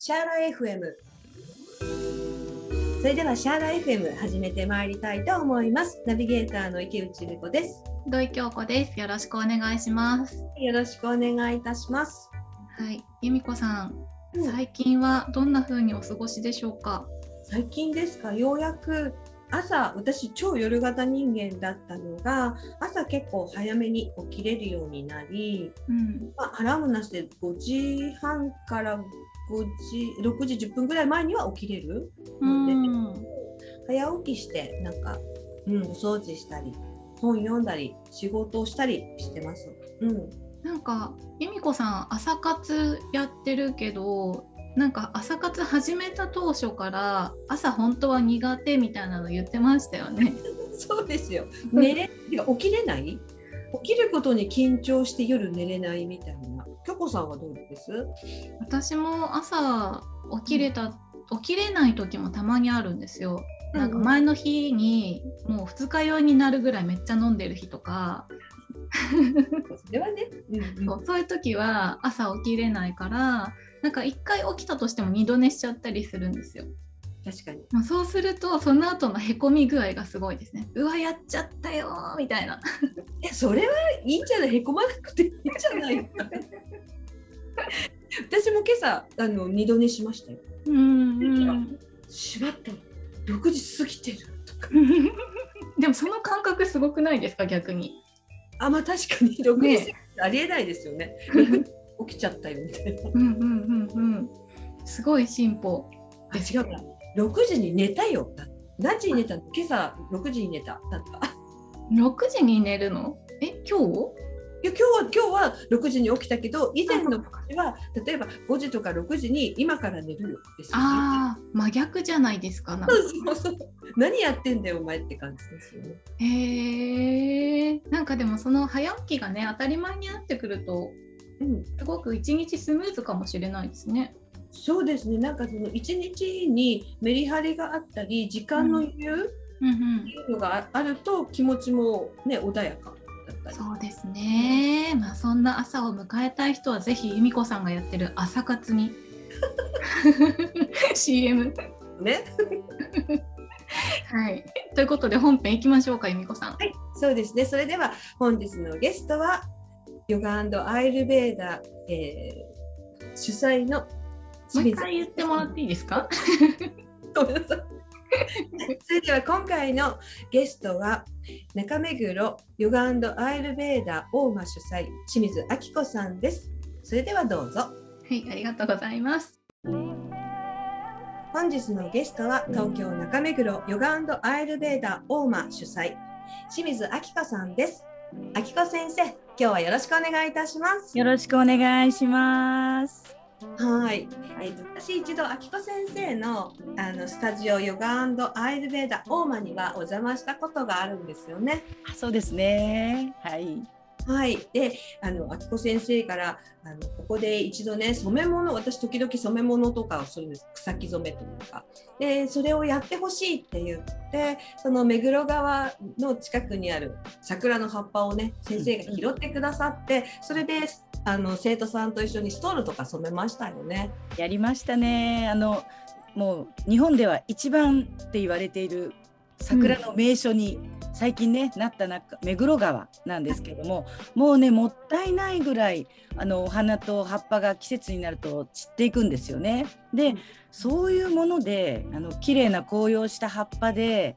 シャーラ FM それではシャーラ FM 始めてまいりたいと思います。ナビゲーターの池内美子です。土井京子です。よろしくお願いします。よろしくお願いいたします。はい由美子さん、うん、最近はどんな風にお過ごしでしょうか？最近ですか？ようやく朝私超夜型人間だったのが朝結構早めに起きれるようになり、うん、まあ、アラームなしで5時半から5時6時10分ぐらい前には起きれるので、うん、早起きしてなんか、うん、お掃除したり本読んだり仕事をしたりしてます。うん、なんか由美子さん朝活やってるけどなんか朝活始めた当初から朝本当は苦手みたいなの言ってましたよね。そうですよ。寝れ起きれない？起きることに緊張して夜寝れないみたいな。京子さんはどうです？私も朝起きれた、うん、起きれない時もたまにあるんですよ。なんか前の日にもう二日酔いになるぐらいめっちゃ飲んでる日とか。それはね、うんうん、そうそういう時は朝起きれないからなんか1回起きたとしても二度寝しちゃったりするんですよ。確かに、まあ、そうするとその後のへこみ具合がすごいですね。うわやっちゃったよみたいな。えそれはいいんじゃない？へこまなくていいんじゃない？私も今朝あの二度寝しましたようん、うん、しまった6時過ぎてるとか でもその感覚すごくないですか？逆にあまあ確かに6時、ね、ありえないですよね起きちゃったよみたいな。うんうんうんうん。すごい進歩。あ違うか。6時に寝たよ。何時に寝たの？今朝6時に寝た。だった。6時に寝るの？え今日？今日は今日は6時に起きたけど以前の時は例えば5時とか6時に今から寝るよですああ真逆じゃないですかそうそう何やってんだよお前って感じですよね。へえんかでもその早起きがね当たり前になってくるとうん、すごく一日スムーズかもしれないですね。そうですね。なんかその一日にメリハリがあったり、時間の余裕っていうのがあると気持ちもね穏やか。そうですね、まあ、そんな朝を迎えたい人はぜひ由美子さんがやってる朝活に。CM ね。はい。ということで本編いきましょうか由美子さん。はいそうですね。それでは本日のゲストはヨガアイルベーダ、えー、主催のもう一回言ってもらっていいですか？ごめんなさい。それでは今回のゲストは中目黒ヨガアイルベーダ大間主催清水明子さんです。それではどうぞ。はい、ありがとうございます。本日のゲストは東京中目黒ヨガアイルベーダ大間主催清水明子さんです。明子先生、今日はよろしくお願いいたします。よろしくお願いします。はい、えーと、私一度、あきこ先生のあのスタジオヨガアイルベーダ大間にはお邪魔したことがあるんですよね。あそうですね。はい。はい、であの秋子先生からあのここで一度ね染め物私時々染め物とかをするんです草木染めというかでそれをやってほしいって言ってその目黒川の近くにある桜の葉っぱをね先生が拾ってくださって、それであの生徒さんと一緒にストールとか染めましたよね。やりましたねあのもう日本では一番って言われている桜の名所に、最近ねなった中目黒川なんですけどももうねもったいないぐらいあのお花と葉っぱが季節になると散っていくんですよね。でそういうものであの綺麗な紅葉した葉っぱで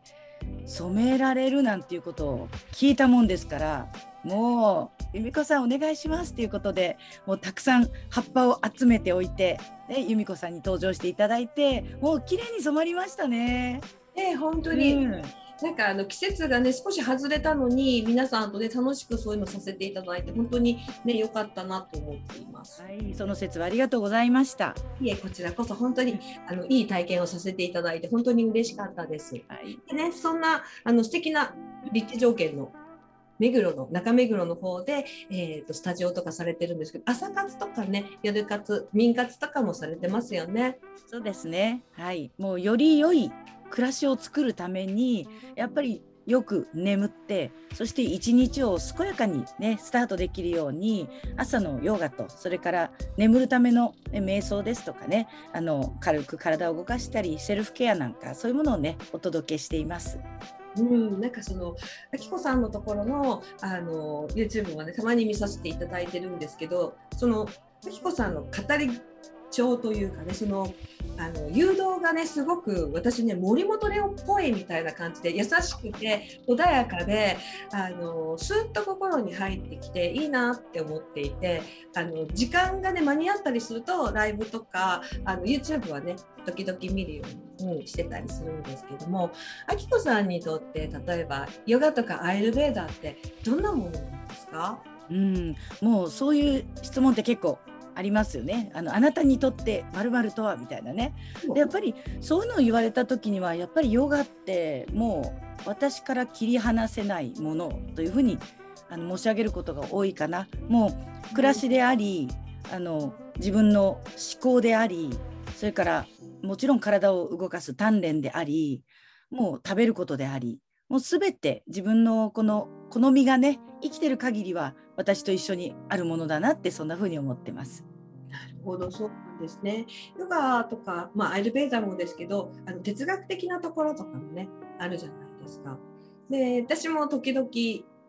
染められるなんていうことを聞いたもんですからもう由美子さんお願いしますということでもうたくさん葉っぱを集めておいて、ね、由美子さんに登場していただいてもう綺麗に染まりましたね。え本当に、うんなんかあの季節がね少し外れたのに皆さんとね楽しくそういうのさせていただいて本当にね良かったなと思っています。はい、その説はありがとうございました。いえこちらこそ本当にあのいい体験をさせていただいて本当に嬉しかったです。はい、でねそんなあの素敵な立地条件の目黒の中目黒の方で、えーと、スタジオとかされてるんですけど朝活とかね夜活民活とかもされてますよね。そうですねはいもうより良い暮らしを作るためにやっぱりよく眠ってそして一日を健やかにねスタートできるように朝のヨガとそれから眠るための、ね、瞑想ですとかねあの軽く体を動かしたりセルフケアなんかそういうものをねお届けしています。うん、なんかそのあきこさんのところのあの YouTube はねたまに見させていただいてるんですけどそのあきこさんの語り調というかねそのあの誘導がねすごく私ね森本レオっぽいみたいな感じで優しくて穏やかであのスーッと心に入ってきていいなって思っていてあの時間がね間に合ったりするとライブとかあの YouTube はね時々見るようにしてたりするんですけどもあきこさんにとって例えばヨガとかアイルベーダーってどんなものなんですか？うん、もうそういう質問って結構ありますよね。あのあなたにとってまるとはみたいなね。でやっぱりそういうのを言われた時にはやっぱりヨガってもう私から切り離せないものというふうにあの申し上げることが多いかな。もう暮らしでありあの自分の思考でありそれからもちろん体を動かす鍛錬でありもう食べることでありもう全て自分のこの好みがね生きてる限りは私と一緒にあるものだなってそんな風に思ってます。なるほどそうなんですね。ヨガとか、まあ、アイルベーダーもですけどあの哲学的なところとかもねあるじゃないですか。で私も時々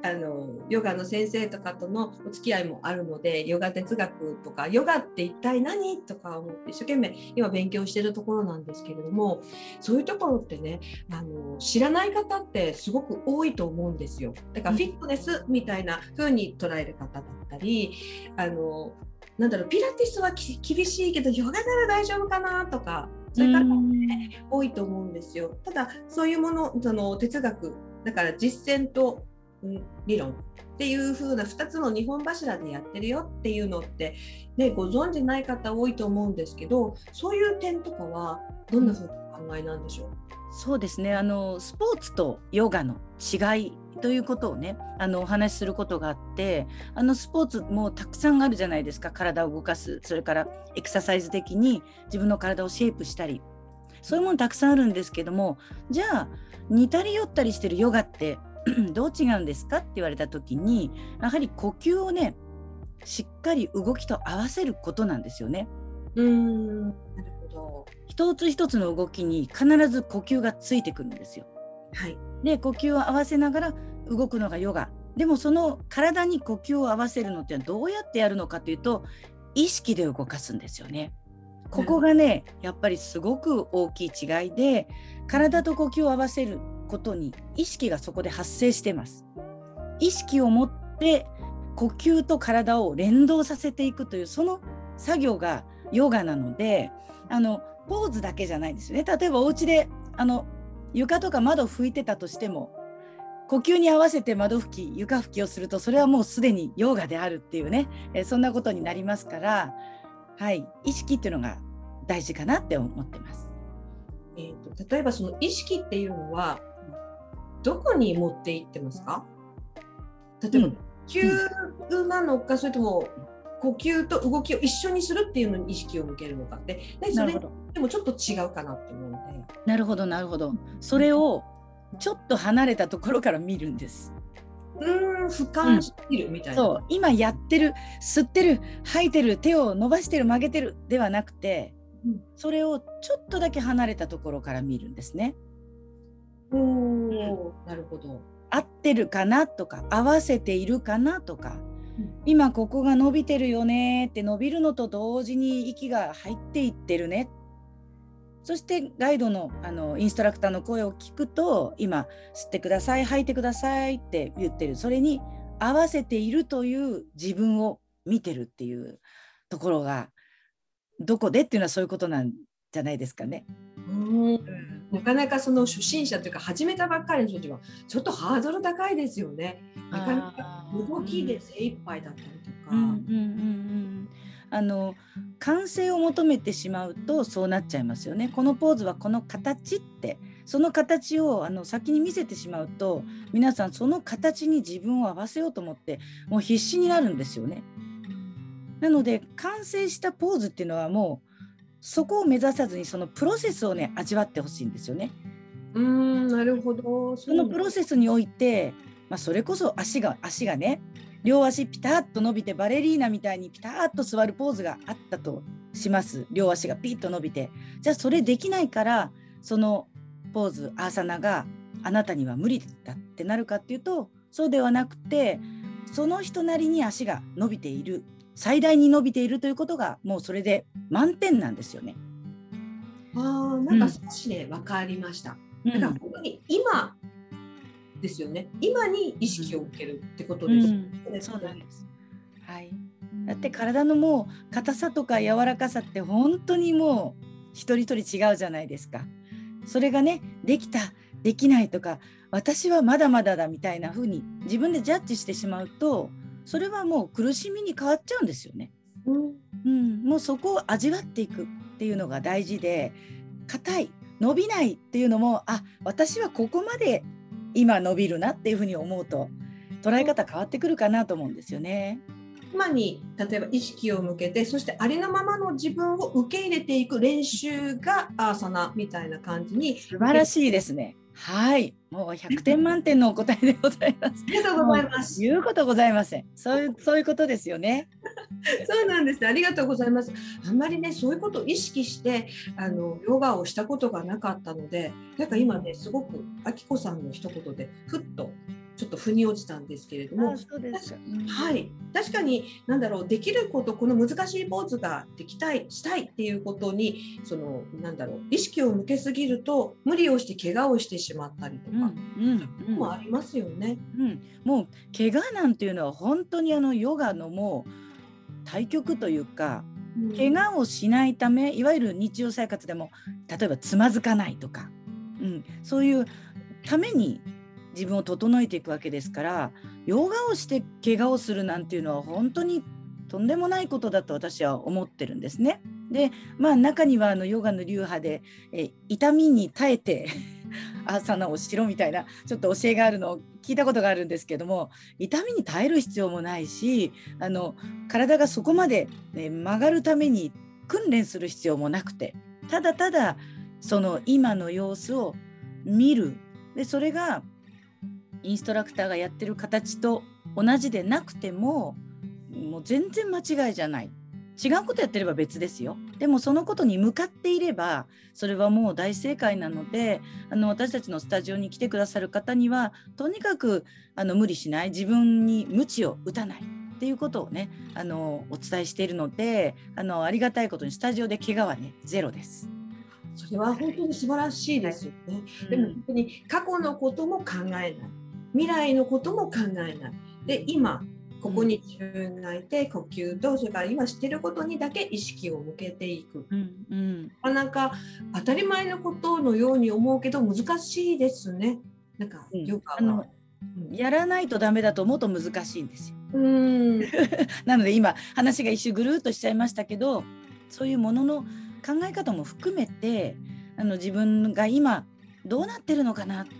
あのヨガの先生とかとのお付き合いもあるのでヨガ哲学とかヨガって一体何とか思って一生懸命今勉強してるところなんですけれどもそういうところってねあの知らない方ってすごく多いと思うんですよ。だからフィットネスみたいな風に捉える方だったりあのなんだろうピラティスは厳しいけどヨガなら大丈夫かなとかそういう方も、ね、多いと思うんですよ。ただそういうものその哲学だから実践と理論っていう風な2つの2本柱でやってるよっていうのって、ね、ご存じない方多いと思うんですけどそういう点とかはどんな風にお考えなんでしょう？そうですね。あのスポーツとヨガの違いということをねあのお話しすることがあってあのスポーツもたくさんあるじゃないですか。体を動かす。それからエクササイズ的に自分の体をシェイプしたり。そういうものたくさんあるんですけどもじゃあ似たり寄ったりしてるヨガって どう違うんですかって言われた時にやはり呼吸をねしっかり動きと合わせることなんですよね。うんなるほど一つ一つの動きに必ず呼吸がついてくるんですよ。はい、で呼吸を合わせながら動くのがヨガでもその体に呼吸を合わせるのってどうやってやるのかというと意識で動かすんですよね。ここがねやっぱりすごく大きい違いで体と呼吸を合わせることに意識がそこで発生してます。意識を持って呼吸と体を連動させていくというその作業がヨガなのであのポーズだけじゃないんですね。例えばお家であの床とか窓拭いてたとしても呼吸に合わせて窓拭き床拭きをするとそれはもうすでにヨガであるっていうね、えそんなことになりますから、はい、意識っていうのが大事かなって思ってます。えーと、例えばその意識っていうのはどこに持っていってますか？例えば、呼吸なのか、それとも呼吸と動きを一緒にするっていうのに意識を向けるのかってでそれでもちょっと違うかなって思うので。なるほどなるほど。それをちょっと離れたところから見るんです。うん俯瞰してるみたいな、うん、そう今やってる吸ってる吐いてる手を伸ばしてる曲げてるではなくて、うん、それをちょっとだけ離れたところから見るんですね。おおなるほど。合ってるかなとか合わせているかなとか、うん、今ここが伸びてるよねって伸びるのと同時に息が入っていってるねそしてガイドのあのインストラクターの声を聞くと今吸ってください吐いてくださいって言ってるそれに合わせているという自分を見てるっていうところがどこでっていうのはそういうことなんじゃないですかね。うんなかなかその初心者というか始めたばっかりの人たちはちょっとハードル高いですよね。なかなか動きで精一杯だったりとか。うんうんうんうんあの完成を求めてしまうとそうなっちゃいますよね。このポーズはこの形ってその形をあの先に見せてしまうと皆さんその形に自分を合わせようと思ってもう必死になるんですよね。なので完成したポーズっていうのはもうそこを目指さずにそのプロセスをね味わってほしいんですよね。うんなるほどそのプロセスにおいて、まあ、それこそ足が足がね両足ピタッと伸びてバレリーナみたいにピタッと座るポーズがあったとします両足がピッと伸びてじゃあそれできないからそのポーズアーサナがあなたには無理だってなるかっていうとそうではなくてその人なりに足が伸びている最大に伸びているということがもうそれで満点なんですよね。あなんか少しね、うん、分かりました。だから本当に今ですよね。今に意識を受けるってことです、ねうん、そうなんです。はい。だって体のもう硬さとか柔らかさって本当にもう一人一人違うじゃないですか。それがねできたできないとか私はまだまだだみたいな風に自分でジャッジしてしまうとそれはもう苦しみに変わっちゃうんですよね。うん、うん、もうそこを味わっていくっていうのが大事で硬い伸びないっていうのもあ私はここまで今伸びるなっていうふうに思うと捉え方変わってくるかなと思うんですよね。今に例えば意識を向けてそしてありのままの自分を受け入れていく練習がアーサナみたいな感じに素晴らしいですね。はい、もう100点満点のお答えでございます。ありがとうございます。言うことございません。そういう そういうことですよね。そうなんです。ありがとうございます。あんまりねそういうことを意識してあのヨガをしたことがなかったので、なんか今ねすごくあきこさんの一言でふっとちょっと腑に落ちたんですけれども、はい。確かに何だろうできることこの難しいポーズができたいしたいっていうことにそのなんだろう意識を向けすぎると無理をして怪我をしてしまったりとか、うんうん、もありますよね。うん、もう怪我なんていうのは本当にあのヨガのもう対極というか。怪我をしないためいわゆる日常生活でも例えばつまずかないとか、うん、そういうために自分を整えていくわけですからヨガをして怪我をするなんていうのは本当にとんでもないことだと私は思ってるんですね。でまあ中にはあのヨガの流派でえ痛みに耐えて アーサナをしろみたいなちょっと教えがあるのを聞いたことがあるんですけども痛みに耐える必要もないしあの体がそこまで、ね、曲がるために訓練する必要もなくてただただその今の様子を見るでそれがインストラクターがやってる形と同じでなくてももう全然間違いじゃない違うことやってれば別ですよでもそのことに向かっていればそれはもう大正解なのであの私たちのスタジオに来てくださる方にはとにかくあの無理しない自分に鞭を打たないっていうことをねあのお伝えしているのであのありがたいことにスタジオで怪我はねゼロです。それは本当に素晴らしいですよね。でも本当に過去のことも考えない。未来のことも考えない。で今ここに自分がいて、呼吸とそれから今してることにだけ意識を向けていく、うんうん、なかなか当たり前のことのように思うけど難しいですね。なんかヨガは、うん、やらないとダメだと思うと難しいんですよ。うん。なので今話が一周ぐるっとしちゃいましたけどそういうものの考え方も含めてあの自分が今どうなってるのかなって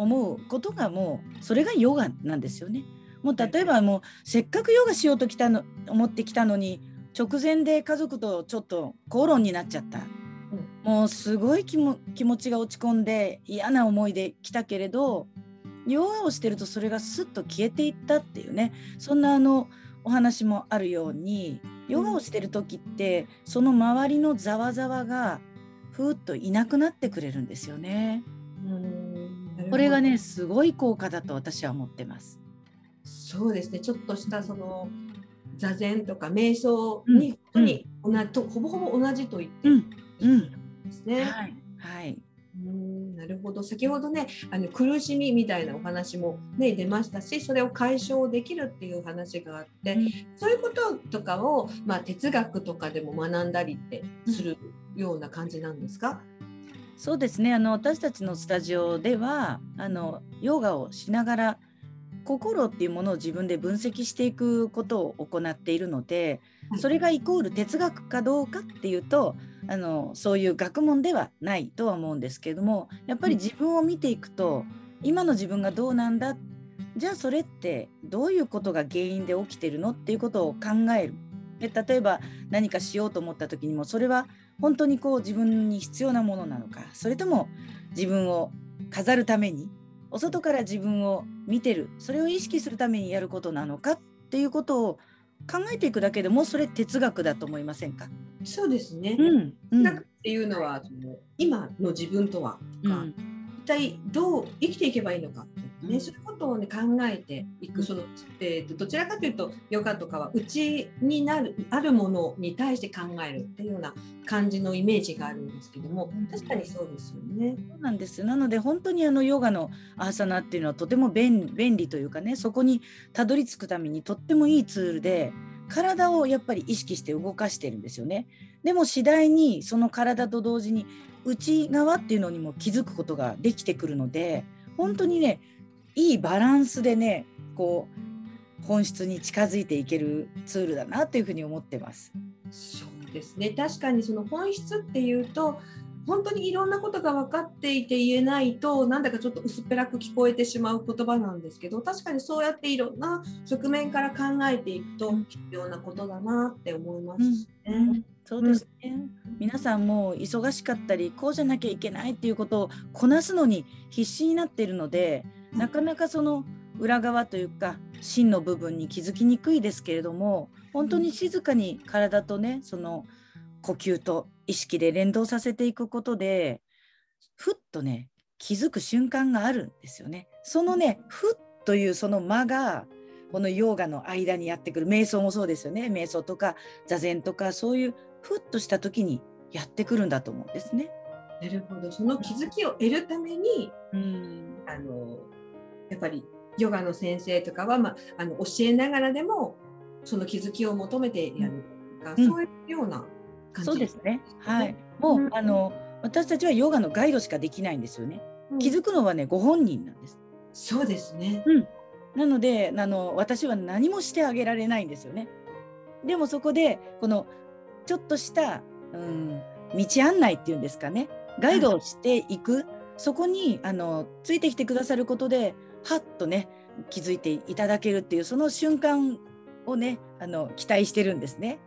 思うことがもうそれがヨガなんですよね。もう例えばもうせっかくヨガしようときたの思ってきたのに直前で家族とちょっと口論になっちゃった。もうすごい気も気持ちが落ち込んで嫌な思いで来たけれどヨガをしてるとそれがスッと消えていったっていうねそんなあのお話もあるようにヨガをしてる時ってその周りのざわざわがふーっといなくなってくれるんですよね。うんこれがねすごい効果だと私は思ってます。そうですね。ちょっとしたその座禅とか瞑想に,、うん、に同じとほぼほぼ同じと言っていいですね。はい、はい。うん。なるほど。先ほどねあの苦しみみたいなお話も、ね、出ましたしそれを解消できるっていう話があって、うん、そういうこととかを、まあ、哲学とかでも学んだりってするような感じなんですか、そうですね。あの私たちのスタジオではあのヨガをしながら心っていうものを自分で分析していくことを行っているのでそれがイコール哲学かどうかっていうとあのそういう学問ではないとは思うんですけれどもやっぱり自分を見ていくと今の自分がどうなんだじゃあそれってどういうことが原因で起きてるのっていうことを考える。で例えば何かしようと思った時にもそれは本当にこう自分に必要なものなのかそれとも自分を飾るためにお外から自分を見てるそれを意識するためにやることなのかっていうことを考えていくだけでもそれ哲学だと思いませんか？そうですね。うん、哲学っていうのは今の自分とはうん、一体どう生きていけばいいのかね、そういうことを、ね、考えていくその、えーと、どちらかというとヨガとかは内になるあるものに対して考えるっていうような感じのイメージがあるんですけども確かにそうですよね。そうなんですなので本当にあのヨガのアーサナっていうのはとても便利というかねそこにたどり着くためにとってもいいツールで体をやっぱり意識して動かしてるんですよね。でも次第にその体と同時に内側っていうのにも気づくことができてくるので本当にねいいバランスでねこう本質に近づいていけるツールだなというふうに思ってます。そうですね。確かにその本質っていうと本当にいろんなことが分かっていて言えないとなんだかちょっと薄っぺらく聞こえてしまう言葉なんですけど確かにそうやっていろんな側面から考えていくと必要なことだなって思いますね。うん。うんそうですね、うん、皆さんも忙しかったりこうじゃなきゃいけないっていうことをこなすのに必死になっているのでなかなかその裏側というか真の部分に気づきにくいですけれども本当に静かに体とねその呼吸と意識で連動させていくことでふっとね気づく瞬間があるんですよね。そのねふっというその間がこのヨガの間にやってくる瞑想もそうですよね瞑想とか座禅とかそういうふっとした時にやってくるんだと思うんですね。なるほどその気づきを得るために、うん、あのやっぱりヨガの先生とかは、まあ、あの教えながらでもその気づきを求めてやるとか、うん、そういうような感じ、そうですね。はい。もう、うん、あの私たちはヨガのガイドしかできないんですよね。うん、気づくのはねご本人なんです。そうですね。うん。なのであの私は何もしてあげられないんですよね。でもそこでこのちょっとしたうん道案内っていうんですかねガイドをしていく、そこにあのついてきてくださることではっとね気づいていただけるっていうその瞬間をねあの期待してるんですね。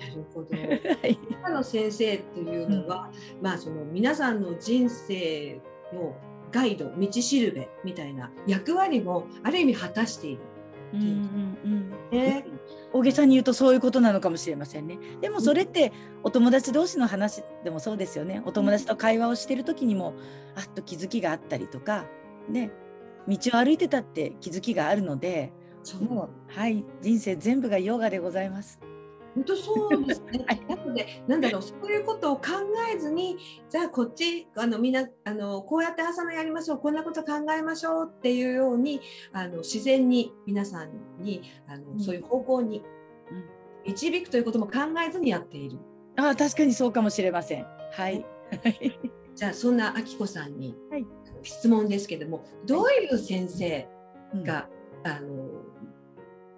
なるほど。今の先生というのは、うん、まあその皆さんの人生のガイド道しるべみたいな役割もある意味果たしている。うんうんうんね、大げさに言うとそういうことなのかもしれませんね。でもそれってお友達同士の話でもそうですよね。お友達と会話をしてる時にもあっと気づきがあったりとかね道を歩いてたって気づきがあるのでもうはい人生全部がヨガでございます。本当そうですね。なので、なんだろう、そういうことを考えずに、じゃあこっち、あのみんなあのこうやって朝のやりましょう、こんなこと考えましょうっていうように、あの自然に皆さんにあの、うん、そういう方向に導くということも考えずにやっている。ああ、確かにそうかもしれません。はい。じゃあそんなあきこさんに、はい質問ですけどもどういう先生が、うん、あの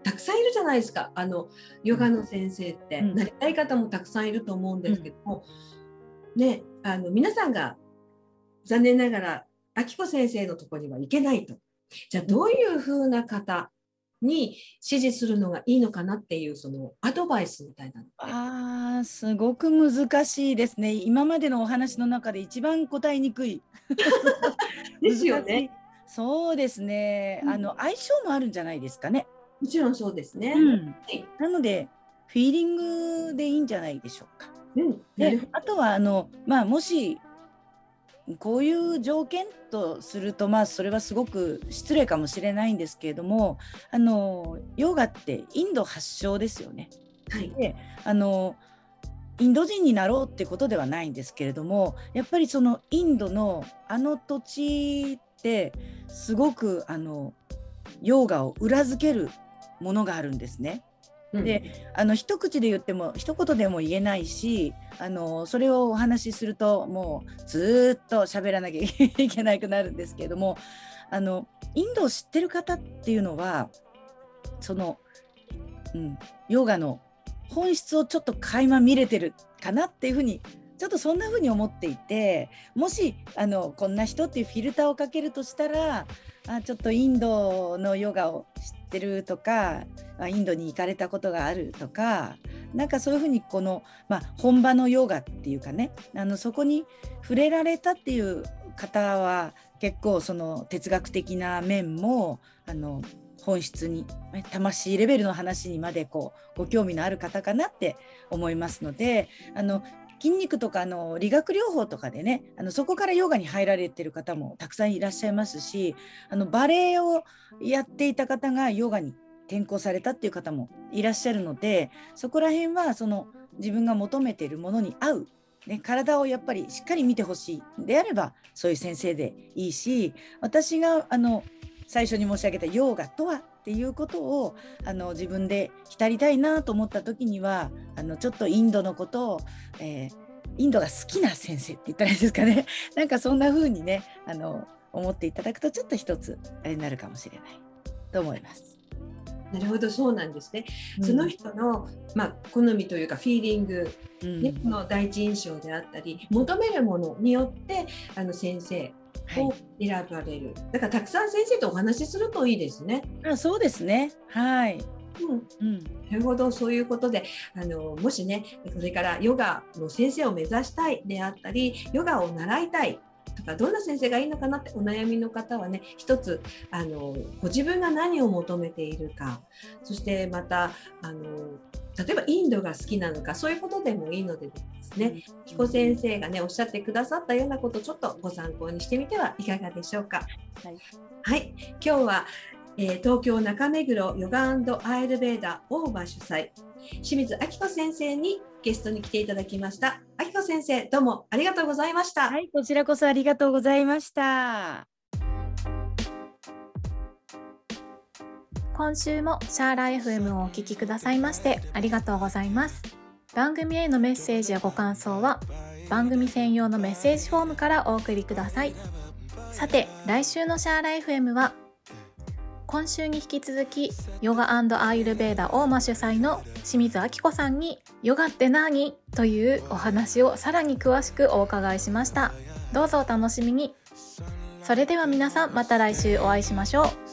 たくさんいるじゃないですか。あのヨガの先生って、うん、なりたい方もたくさんいると思うんですけども、うん、ねあの皆さんが残念ながらあきこ先生のとこには行けないと。じゃあどういうふうな方に指示するのがいいのかなっていうそのアドバイスみたいなあすごく難しいですね。今までのお話の中で一番答えにくい。ですよね。そうですね、うん、あの相性もあるんじゃないですかね。もちろんそうですね、うん、なのでフィーリングでいいんじゃないでしょうか、うん、であとはあのまあもしこういう条件とするとまあそれはすごく失礼かもしれないんですけれどもあのヨガってインド発祥ですよね。はい、であのインド人になろうってことではないんですけれどもやっぱりそのインドのあの土地ってすごくあのヨガを裏付けるものがあるんですね。であの一口で言っても一言でも言えないしあのそれをお話しするともうずっと喋らなきゃ いけなくなるんですけれどもあのインドを知ってる方っていうのはその、うん、ヨガの本質をちょっと垣間見れてるかなっていうふうにちょっとそんな風に思っていてもしあのこんな人っていうフィルターをかけるとしたらあちょっとインドのヨガを知ってるとかインドに行かれたことがあるとかなんかそういうふうにこの、まあ、本場のヨガっていうかねあのそこに触れられたっていう方は結構その哲学的な面もあの本質に魂レベルの話にまでこうご興味のある方かなって思いますのであの筋肉とかの理学療法とかでねあのそこからヨガに入られてる方もたくさんいらっしゃいますしあのバレエをやっていた方がヨガに転校されたっていう方もいらっしゃるのでそこら辺はその自分が求めているものに合う、ね、体をやっぱりしっかり見てほしい。であればそういう先生でいいし私があの最初に申し上げたヨガとはっていうことをあの自分で浸りたいなと思った時にはあのちょっとインドのことを、えー、インドが好きな先生って言ったらいいですかね。なんかそんな風にねあの思っていただくとちょっと一つあれになるかもしれない。と思います。なるほどそうなんですね、うん、その人の、まあ、好みというかフィーリング、ね、うん、の第一印象であったり求めるものによってあの先生を選ばれる、はい、だからたくさん先生とお話しするといいですね。あそうですね。はい。うん、うん、なるほどそういうことであのもしねこれからヨガの先生を目指したいであったりヨガを習いたいとかどんな先生がいいのかなってお悩みの方はね一つあのご自分が何を求めているかそしてまたあの例えばインドが好きなのかそういうことでもいいのでですね彦先生がねおっしゃってくださったようなことをちょっとご参考にしてみてはいかがでしょうか。はい、はい、今日は、えー、東京中目黒ヨガアイルベーダオーバー主催清水明子先生にゲストに来ていただきました。明子先生どうもありがとうございました。はい、こちらこそありがとうございました。今週もシャーラ FM をお聞きくださいましてありがとうございます。番組へのメッセージやご感想は番組専用のメッセージフォームからお送りください。さて来週のシャーラ FM は今週に引き続きヨガアーユルベーダ大間主催の清水明子さんにヨガって何？というお話をさらに詳しくお伺いしました。どうぞお楽しみに。それでは皆さんまた来週お会いしましょう。